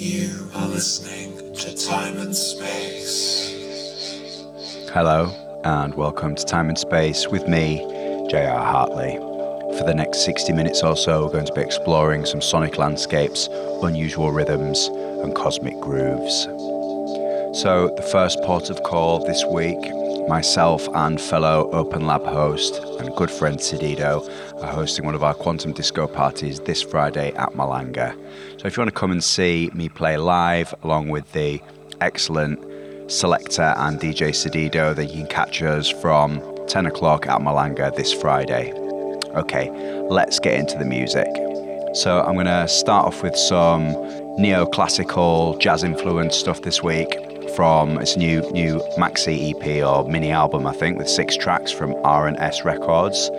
You are listening to Time and Space. Hello, and welcome to Time and Space with me, J.R. Hartley. For the next 60 minutes or so, we're going to be exploring some sonic landscapes, unusual rhythms, and cosmic grooves. So, the first port of call this week myself and fellow Open Lab host and good friend Cedido are hosting one of our quantum disco parties this Friday at Malanga. So if you want to come and see me play live along with the excellent selector and DJ Cedido, then you can catch us from 10 o'clock at Malanga this Friday. Okay, let's get into the music. So I'm going to start off with some neoclassical jazz influenced stuff this week from its new new maxi EP or mini album, I think, with six tracks from R&S Records.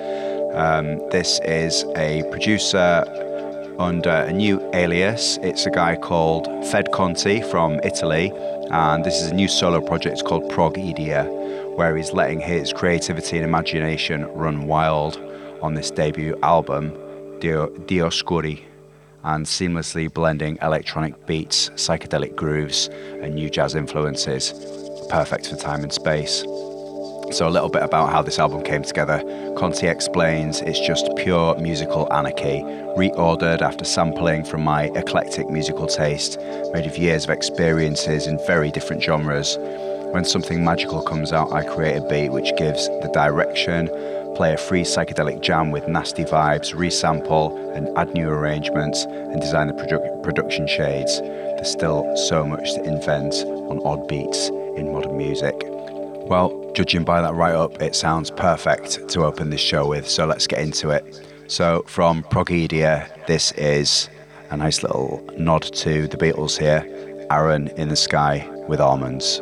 Um, this is a producer under a new alias. It's a guy called Fed Conti from Italy, and this is a new solo project called PROGedia, where he's letting his creativity and imagination run wild on this debut album, Dio, Dioscuri and seamlessly blending electronic beats, psychedelic grooves, and new jazz influences. Perfect for time and space. So, a little bit about how this album came together. Conti explains it's just pure musical anarchy, reordered after sampling from my eclectic musical taste, made of years of experiences in very different genres. When something magical comes out, I create a beat which gives the direction, play a free psychedelic jam with nasty vibes, resample and add new arrangements, and design the produ- production shades. There's still so much to invent on odd beats in modern music. Well, judging by that write up, it sounds perfect to open this show with, so let's get into it. So, from PROGedia, this is a nice little nod to the Beatles here Aaron in the Sky with Almonds.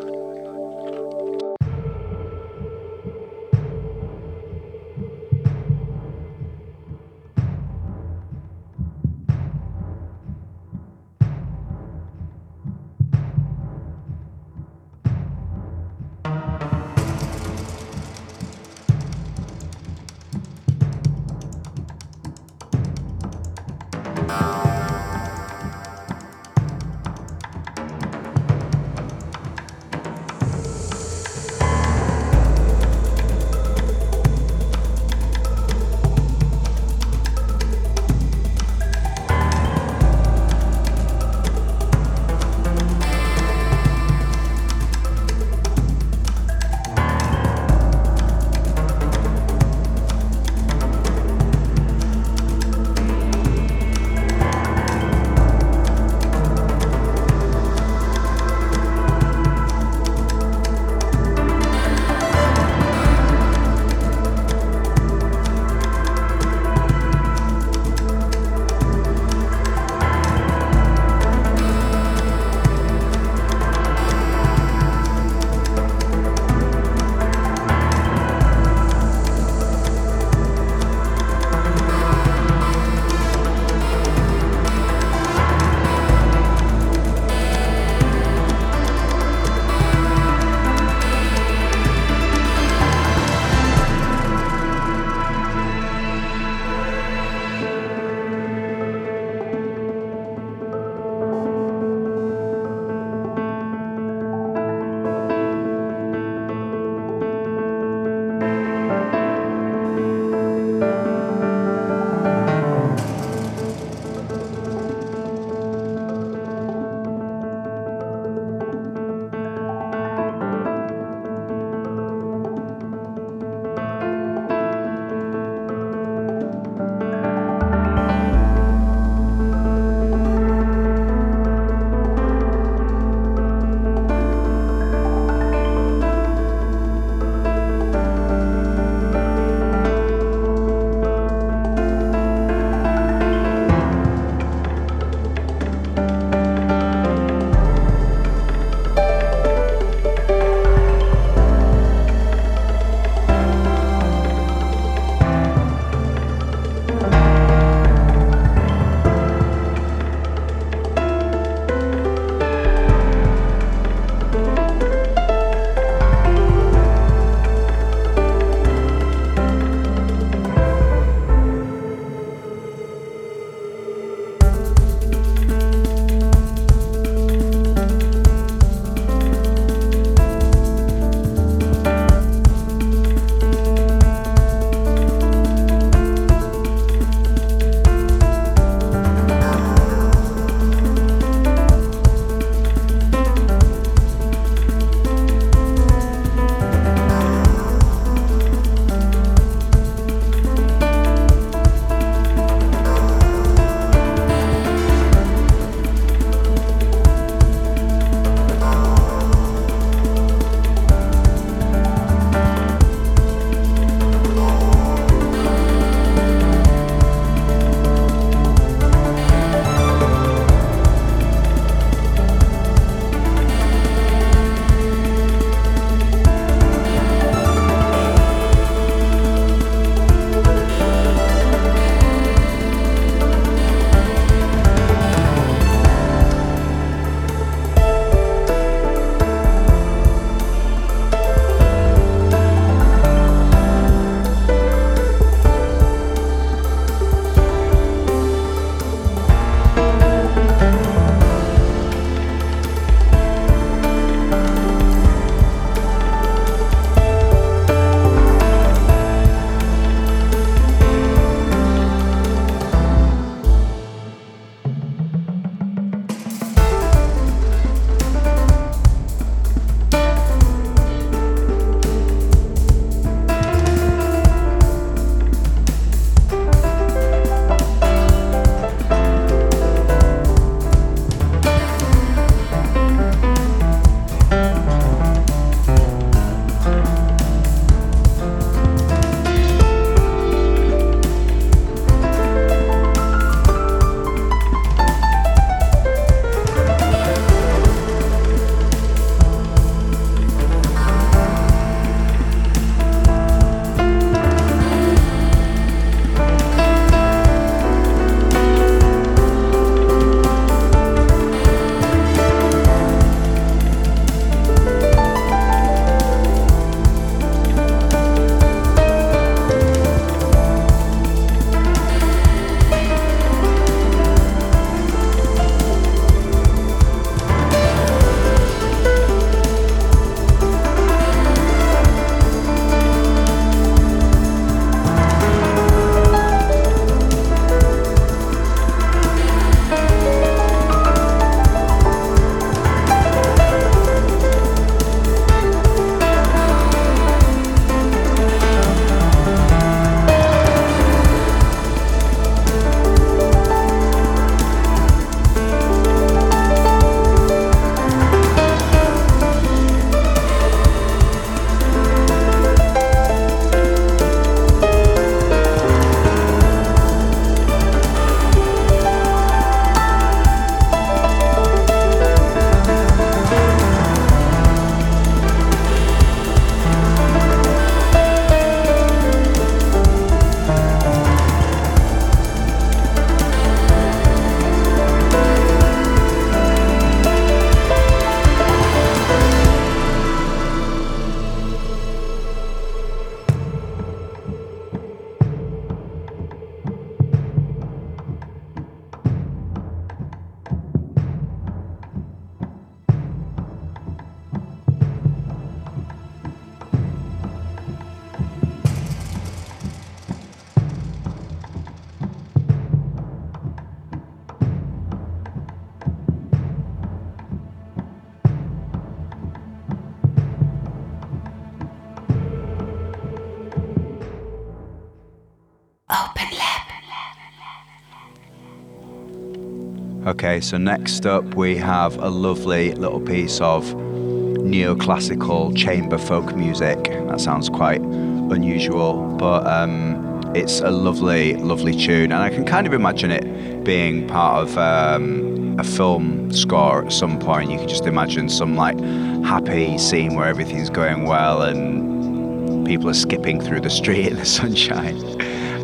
Okay, so next up we have a lovely little piece of neoclassical chamber folk music. That sounds quite unusual, but um, it's a lovely, lovely tune, and I can kind of imagine it being part of um, a film score at some point. You can just imagine some like happy scene where everything's going well and people are skipping through the street in the sunshine.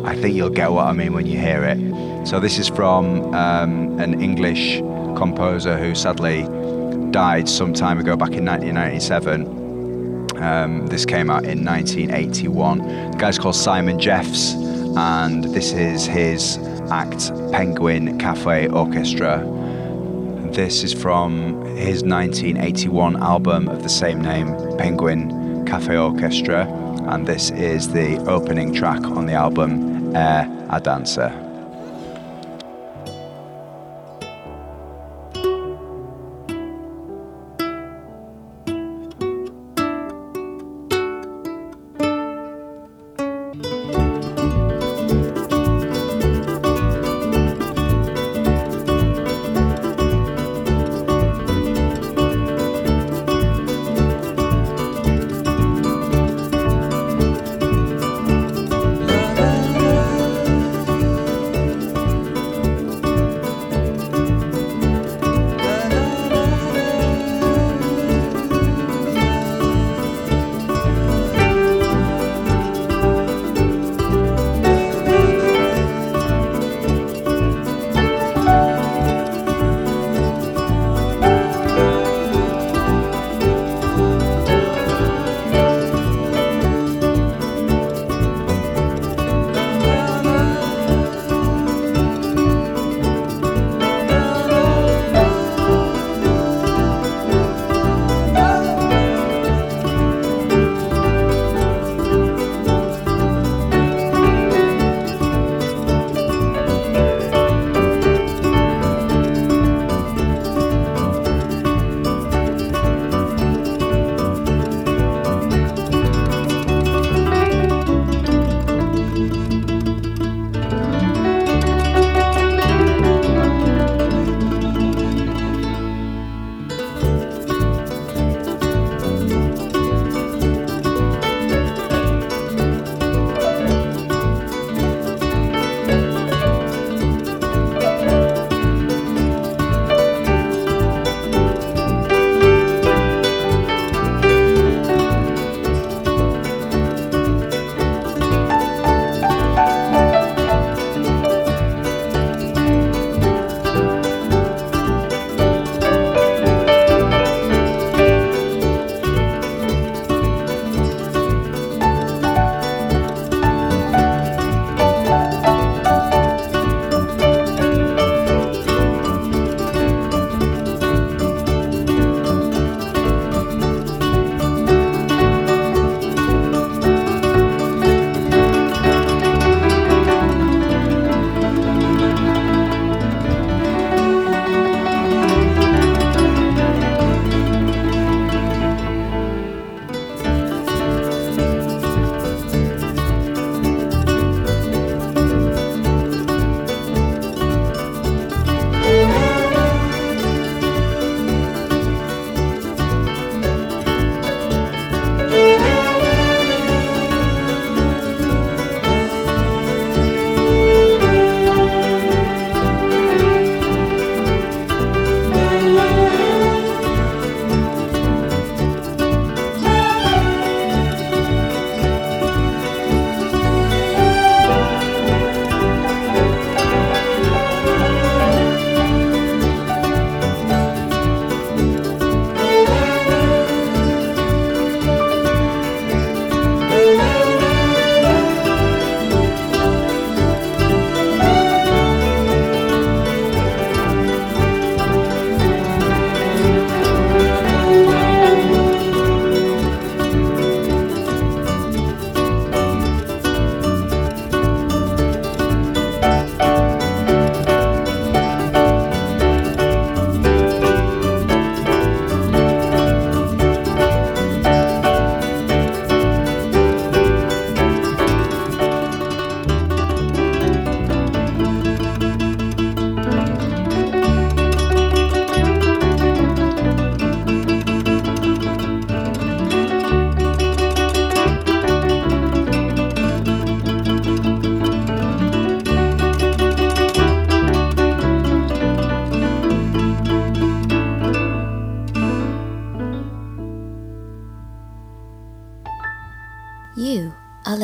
I think you'll get what I mean when you hear it. So this is from um, an English composer who sadly died some time ago, back in 1997. Um, this came out in 1981. The guy's called Simon Jeffes, and this is his act Penguin Cafe Orchestra. This is from his 1981 album of the same name, Penguin Cafe Orchestra, and this is the opening track on the album, Air à Danser.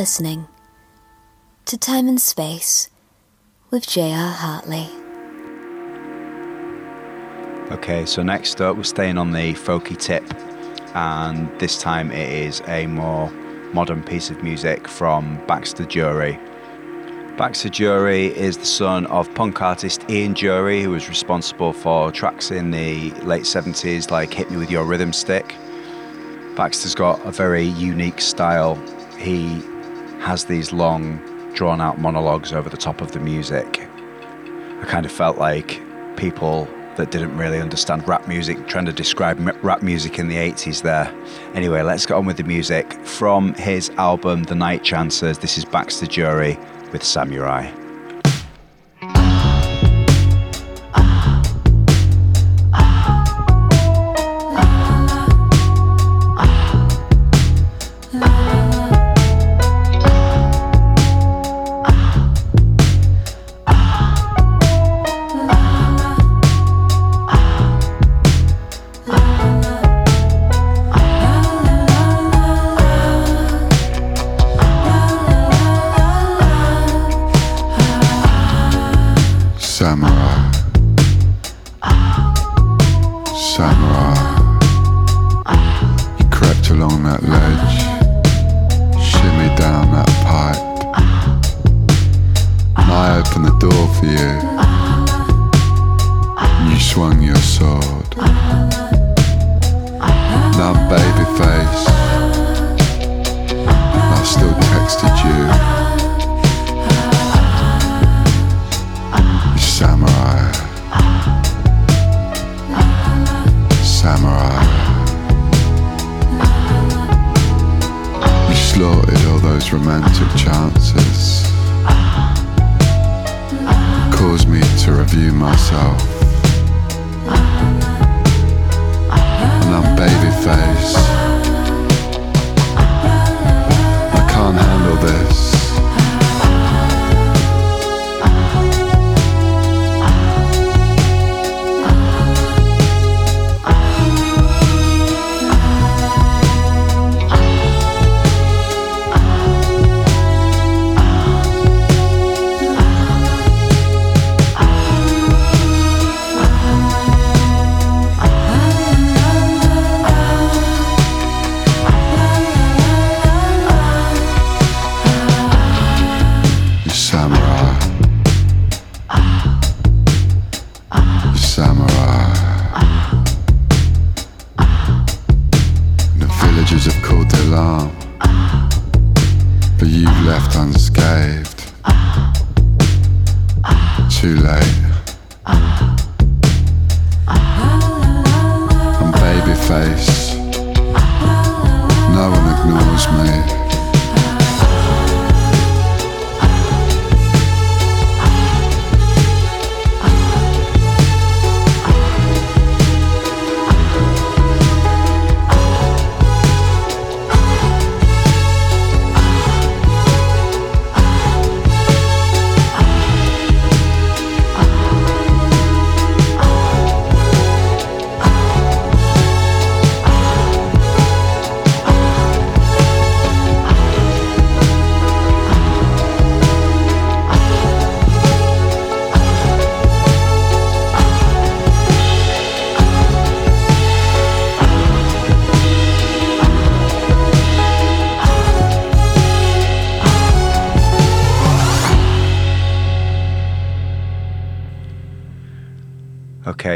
Listening to Time and Space with J.R. Hartley. Okay, so next up, we're staying on the folky tip, and this time it is a more modern piece of music from Baxter Dury. Baxter Dury is the son of punk artist Ian Dury, who was responsible for tracks in the late 70s like Hit Me With Your Rhythm Stick. Baxter's got a very unique style. He has these long, drawn out monologues over the top of the music. I kind of felt like people that didn't really understand rap music trying to describe rap music in the 80s there. Anyway, let's get on with the music. From his album The Night Chancers, this is Baxter Dury with Samurai. Samurai.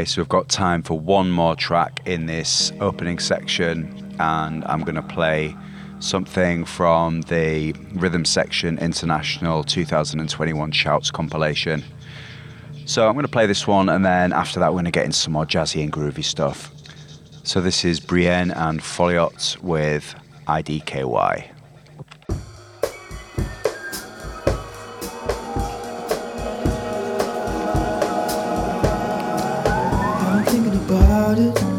So we've got time for one more track in this opening section, and I'm going to play something from the Rhythm Section International 2021 Shouts compilation. So I'm going to play this one, and then after that, we're going to get into some more jazzy and groovy stuff. So this is Brienne and Foliot with IDKY. About it.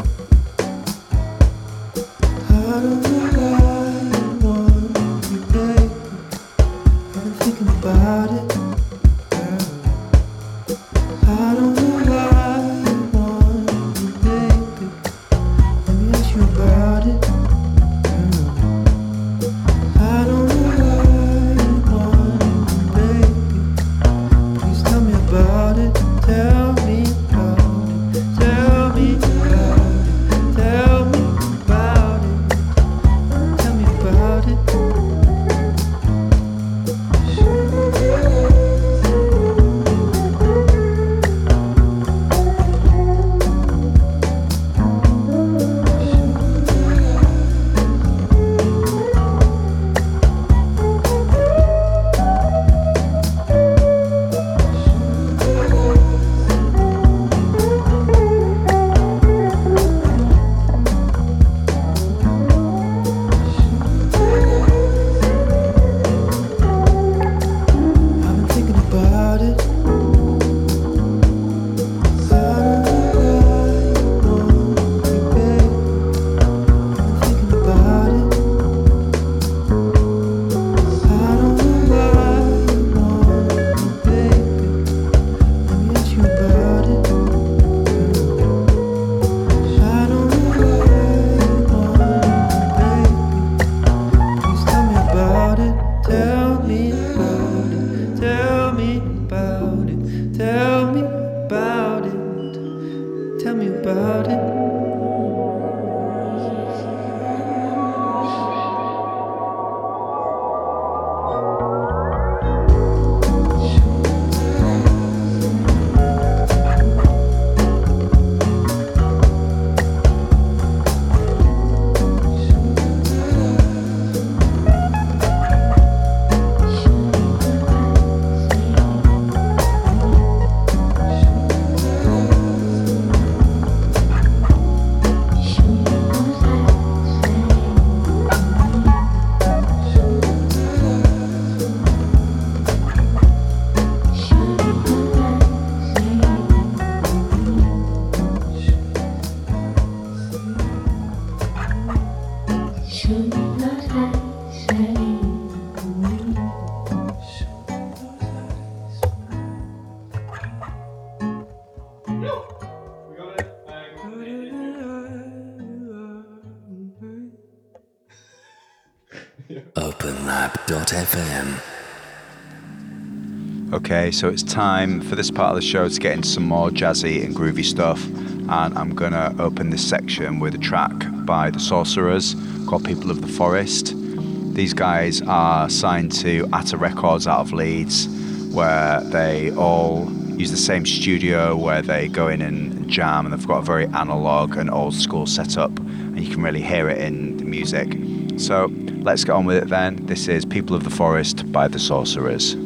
Okay, so it's time for this part of the show to get into some more jazzy and groovy stuff. And I'm gonna open this section with a track by the Sorcerers called People of the Forest. These guys are signed to ATA Records out of Leeds, where they all use the same studio where they go in and jam, and they've got a very analog and old school setup, and you can really hear it in the music. So let's get on with it then. This is People of the Forest by the Sorcerers.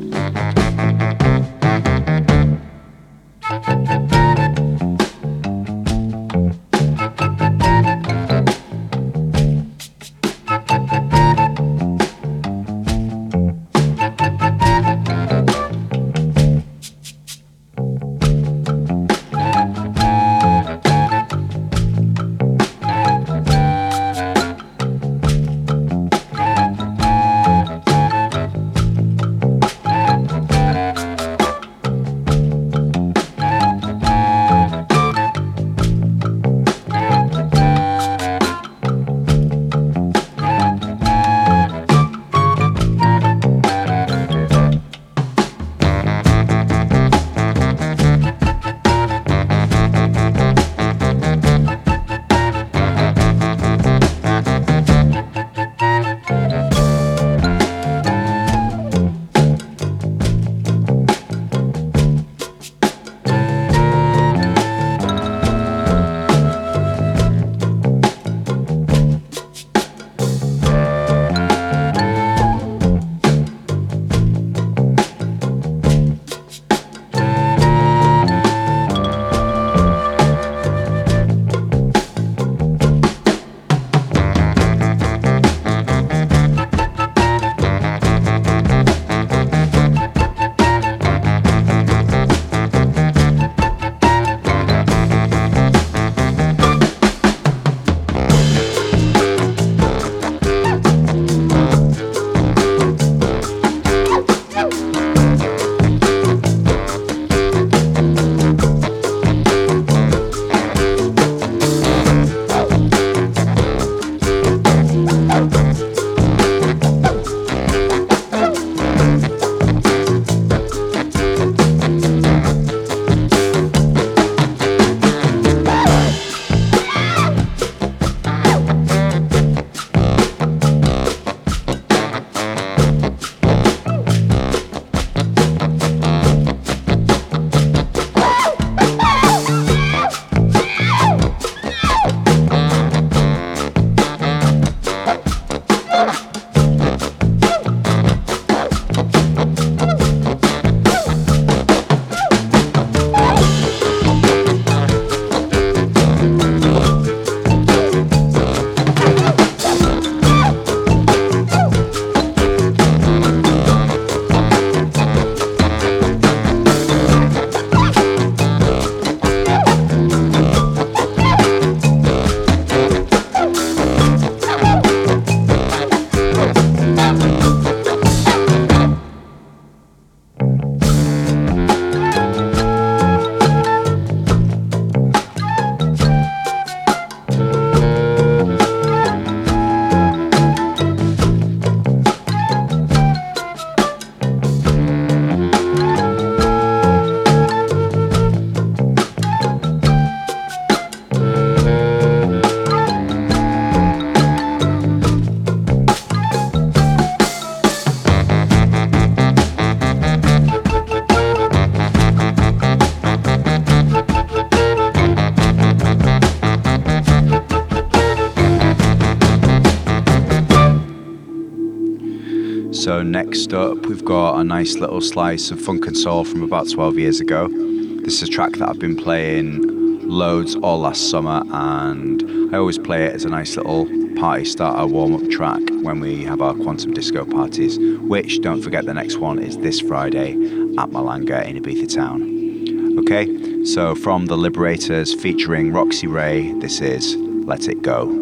So next up, we've got a nice little slice of funk and soul from about 12 years ago. This is a track that I've been playing loads all last summer, and I always play it as a nice little party starter warm-up track when we have our quantum disco parties. Which, don't forget, the next one is this Friday at Malanga in Ibiza Town. Okay, so from the Liberators featuring Roxy Ray, this is Let It Go.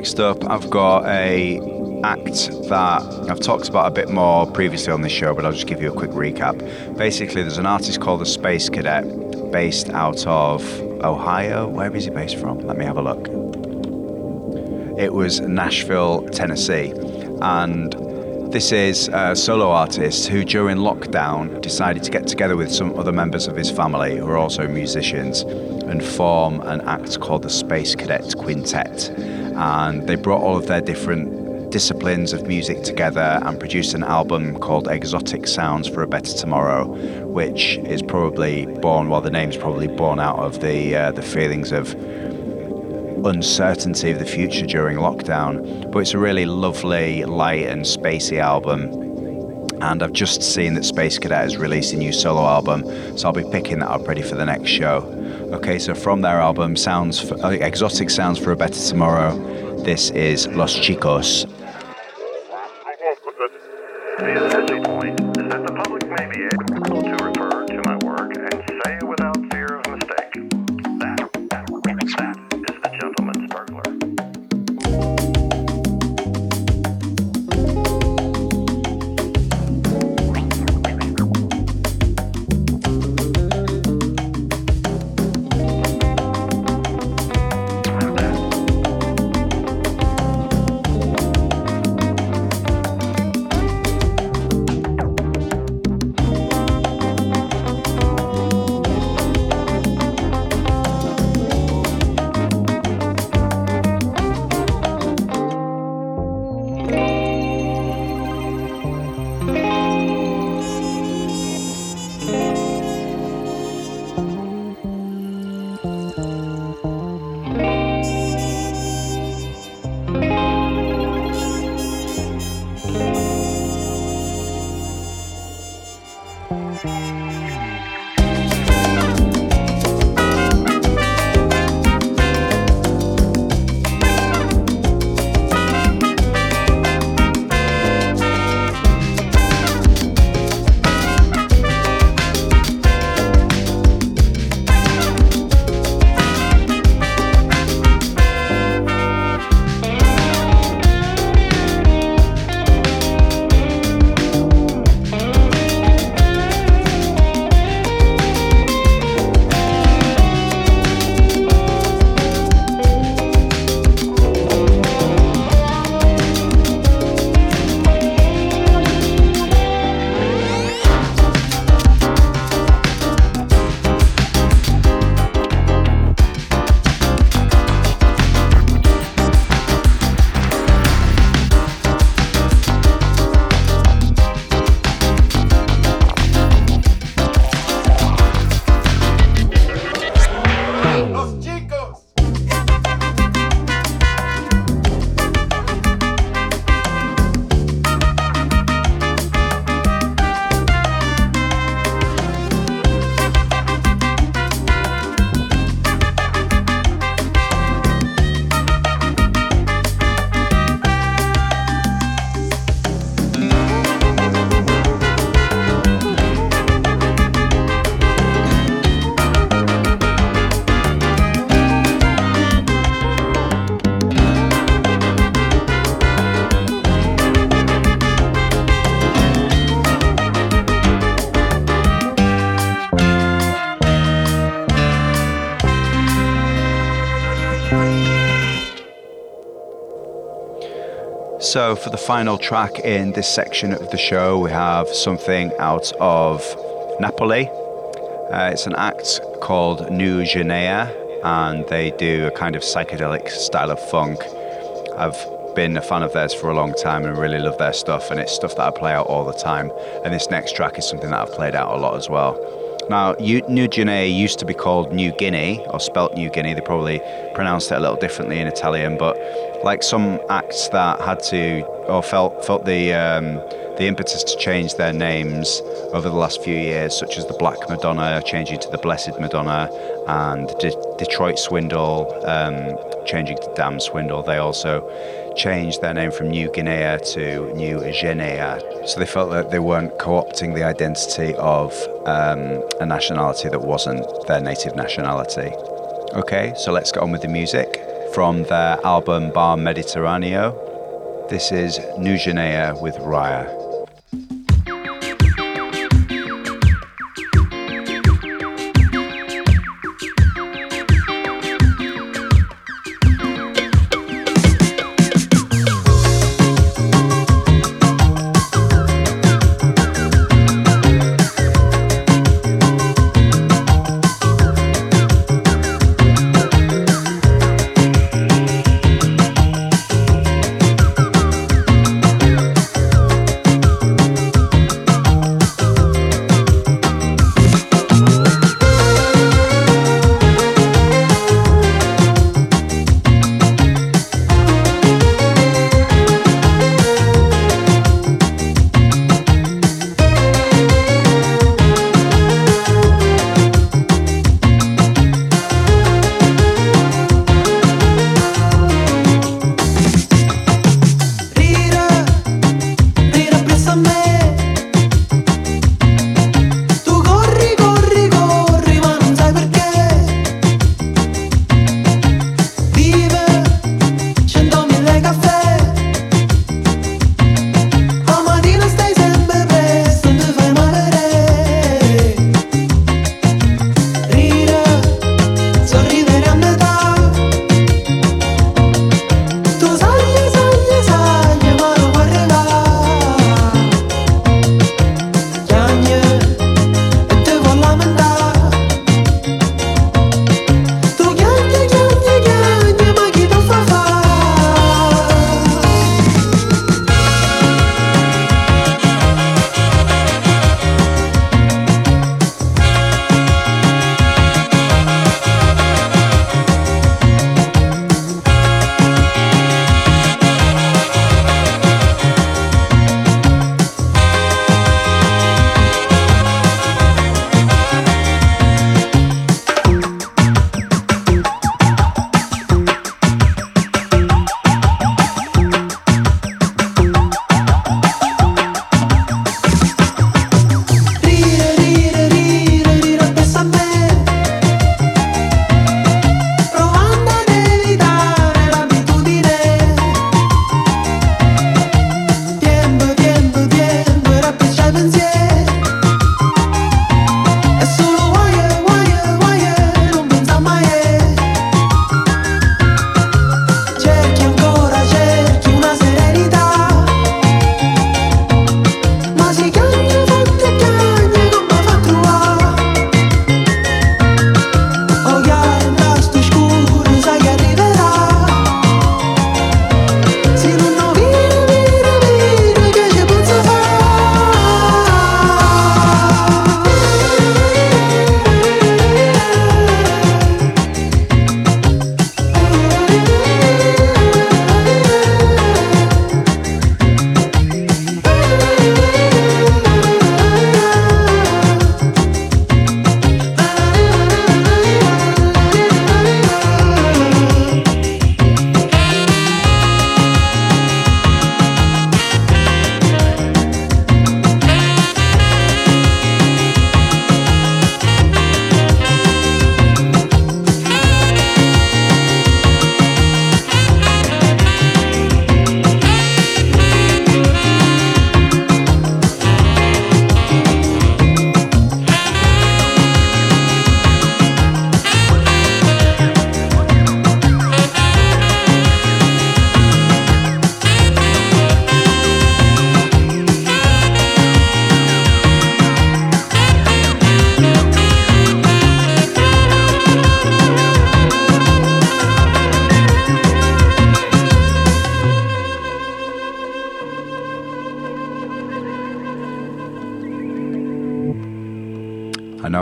Next up, I've got a act that I've talked about a bit more previously on this show, but I'll just give you a quick recap. Basically, there's an artist called the Space Cadet, based out of Ohio. Where is he based from? Let me have a look. It was Nashville, Tennessee, and this is a solo artist who, during lockdown, decided to get together with some other members of his family who are also musicians and form an act called the Space Cadet Quintet. And they brought all of their different disciplines of music together and produced an album called Exotic Sounds for a Better Tomorrow, which is probably born, well, the name's probably born out of the uh, the feelings of uncertainty of the future during lockdown. But it's a really lovely, light and spacey album. And I've just seen that Space Cadet has released a new solo album, so I'll be picking that up ready for the next show. Okay, so from their album, Sounds for, uh, Exotic Sounds for a Better Tomorrow, this is Los Chicos. So, for the final track in this section of the show, we have something out of Napoli. Uh, it's an act called Nu Genea, and they do a kind of psychedelic style of funk. I've been a fan of theirs for a long time and really love their stuff, and it's stuff that I play out all the time. And this next track is something that I've played out a lot as well. Now, Nu Genea used to be called Nu Guinea, or spelt Nu Guinea. They probably pronounced it a little differently in Italian, but like some acts that had to, or felt felt the um, the impetus to change their names over the last few years, such as the Black Madonna changing to the Blessed Madonna, and De- Detroit Swindle um, changing to Damn Swindle. They also changed their name from Nu Guinea to Nu Genea. So they felt that they weren't co-opting the identity of um, a nationality that wasn't their native nationality. Okay, so let's get on with the music. from their album Bar Mediterraneo. This is New Nujanea with Raya.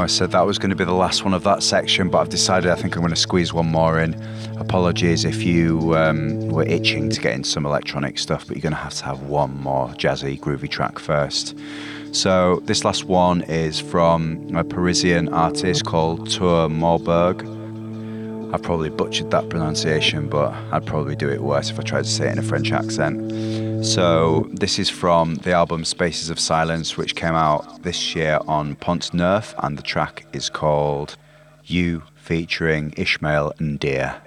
Said that was going to be the last one of that section, but I've decided I think I'm going to squeeze one more in. Apologies if you um, were itching to get in some electronic stuff, but you're going to have to have one more jazzy, groovy track first. So, this last one is from a Parisian artist called Tour-Maubourg. I've probably butchered that pronunciation, but I'd probably do it worse if I tried to say it in a French accent. So, this is from the album Spaces of Silence, which came out this year on Pont Neuf, and the track is called You featuring Ishmael and Deer.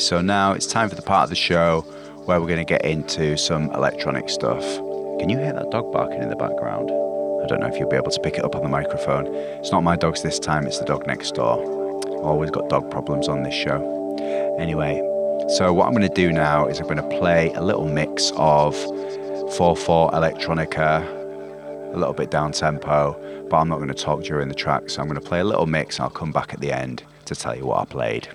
So now it's time for the part of the show where we're going to get into some electronic stuff. Can you hear that dog barking in the background? I don't know if you'll be able to pick it up on the microphone. It's not my dogs this time, it's the dog next door. Always got dog problems on this show. Anyway, so what I'm going to do now is I'm going to play a little mix of 4/4 electronica, a little bit down tempo, but I'm not going to talk during the track. So I'm going to play a little mix and I'll come back at the end to tell you what I played.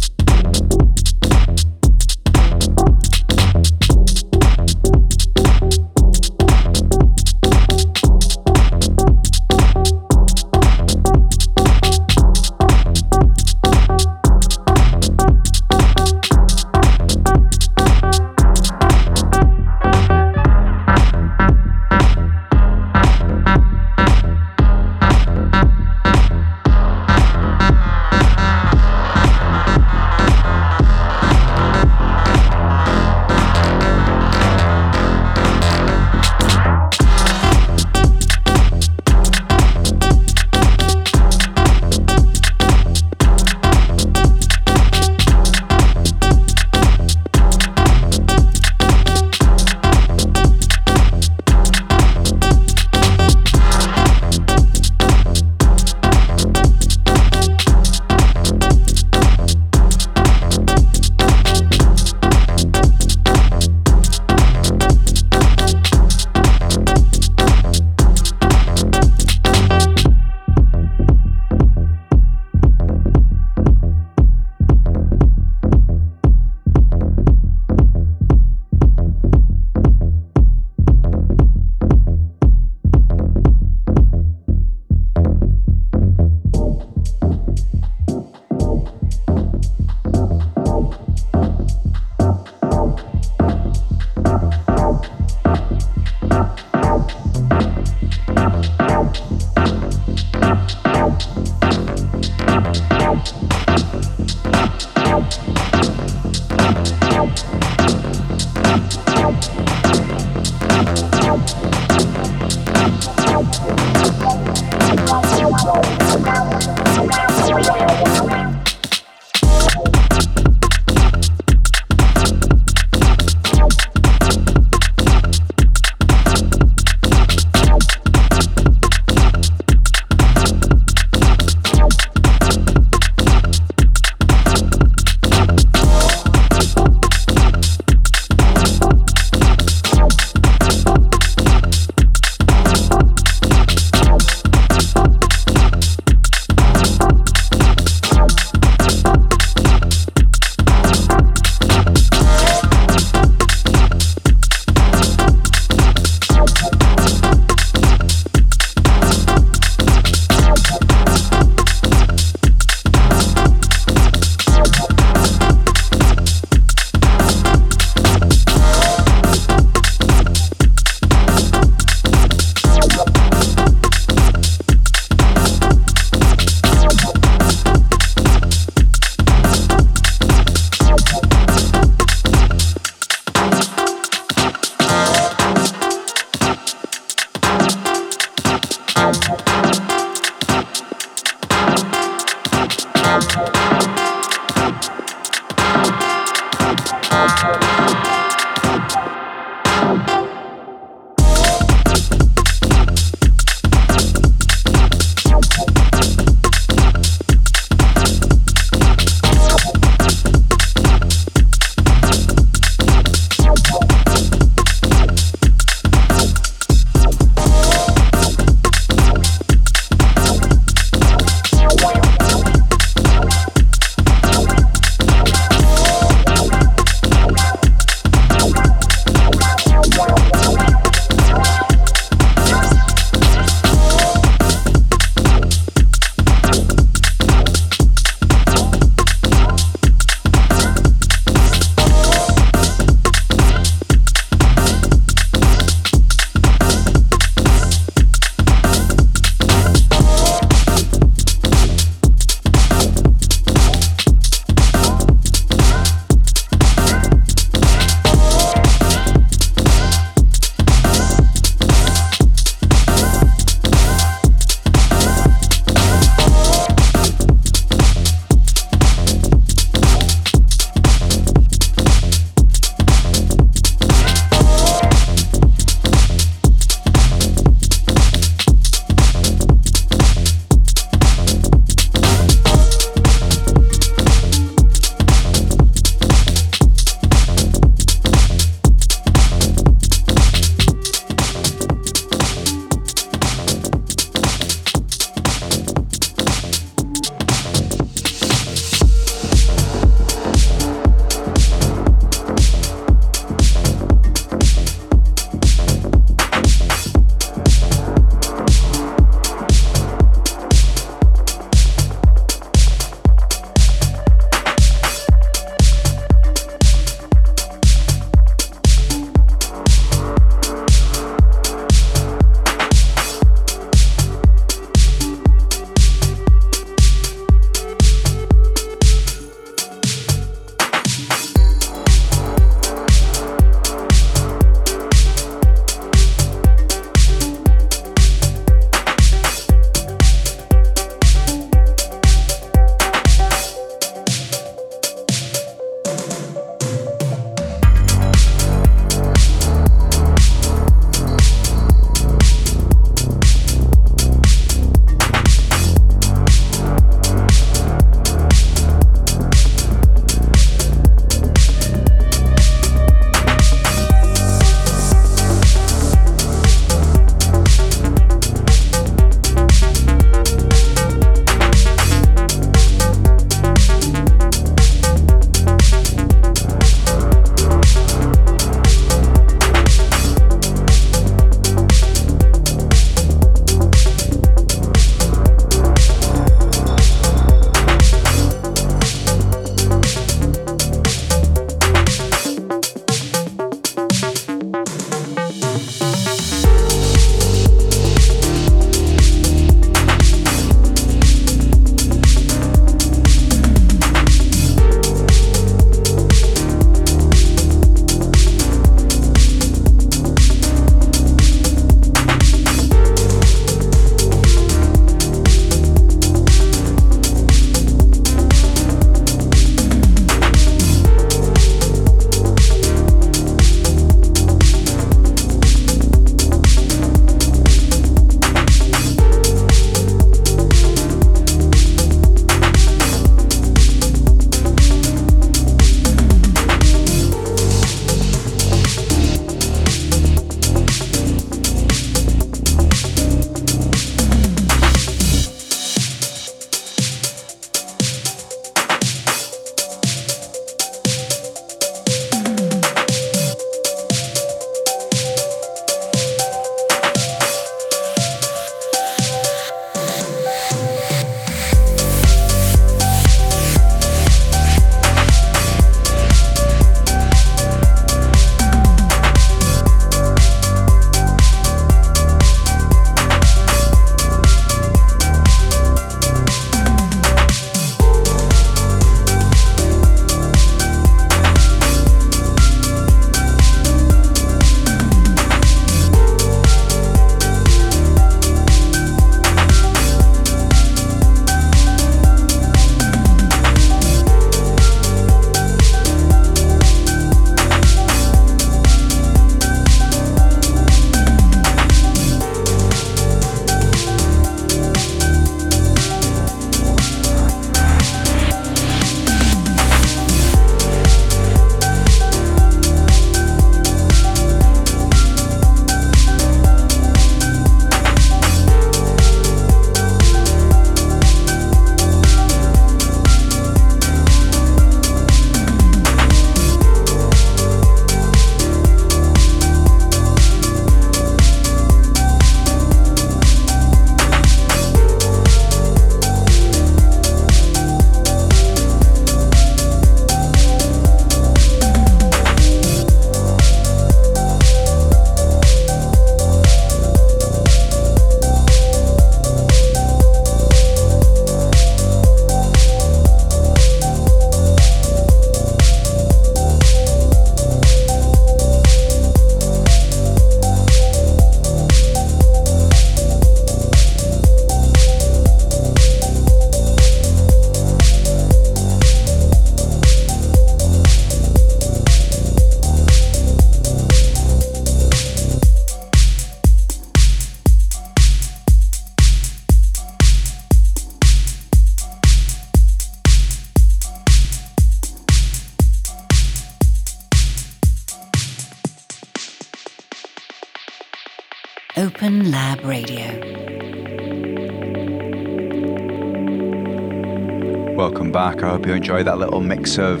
Welcome back. I hope you enjoyed that little mix of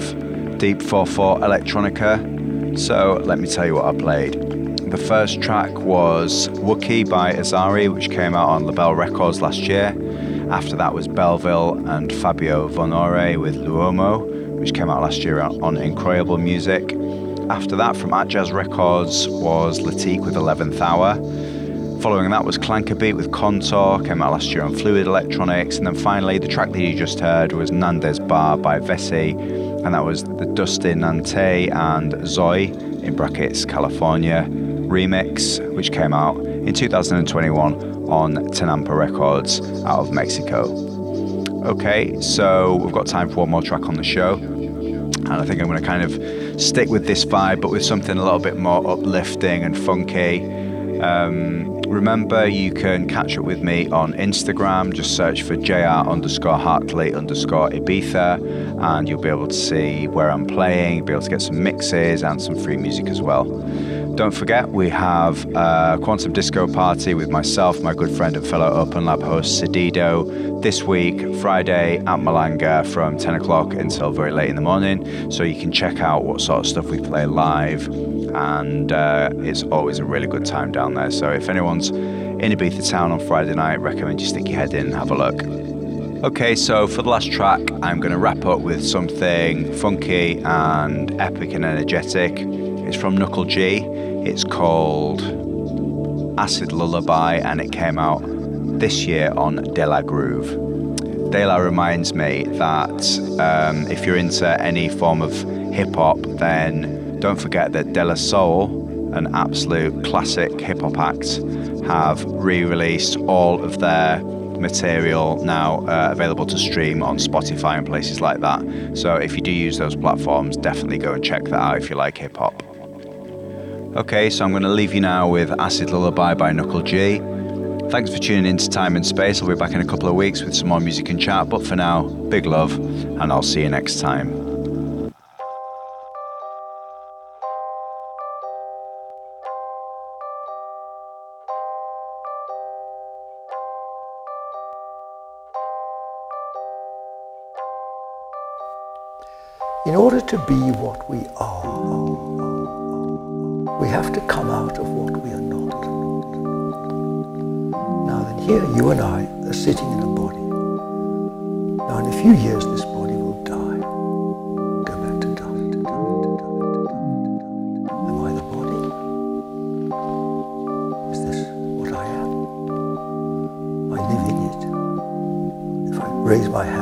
Deep 4-4 electronica. So let me tell you what I played. The first track was Wookie by Azari, which came out on Label Records last year. After that was Belleville and Fabio Vonore with Luomo, which came out last year on Incroyable Music. After that, from Atjazz Records, was Latique with 11th Hour. Following that was Clanker Beat with Contour, came out last year on Fluid Electronics. And then finally, the track that you just heard was Nandes Bar by Vessi, and that was the Dustin Nante and Zoe, in brackets, California, remix, which came out in 2021 on Tenampa Records out of Mexico. Okay, so we've got time for one more track on the show. And I think I'm going to kind of stick with this vibe, but with something a little bit more uplifting and funky. Um, remember, you can catch up with me on Instagram. Just search for JR underscore Hartley underscore Ibiza, and you'll be able to see where I'm playing, be able to get some mixes and some free music as well. Don't forget, we have a Quantum Disco party with myself, my good friend and fellow Open Lab host Sedido this week, Friday at Malanga from 10 o'clock until very late in the morning. So you can check out what sort of stuff we play live, and uh, it's always a really good time down there. So if anyone's in Ibiza town on Friday night, recommend you stick your head in and have a look. Okay, so for the last track, I'm going to wrap up with something funky and epic and energetic. It's from Knuckle G. It's called Acid Lullaby and it came out this year on De La Groove. De La reminds me that um, if you're into any form of hip hop, then don't forget that De La Soul, an absolute classic hip hop act, have re released all of their material now uh, available to stream on Spotify and places like that. So if you do use those platforms, definitely go and check that out if you like hip hop. Okay, so I'm going to leave you now with Acid Lullaby by Knuckle G. Thanks for tuning in to Time and Space. I'll be back in a couple of weeks with some more music and chat, but for now, big love, and I'll see you next time. In order to be what we are, we have to come out of what we are not. Now then, here you and I are sitting in a body. Now, in a few years, this body will die, go back to dust. Am I the body? Is this what I am? I live in it. If I raise my hand,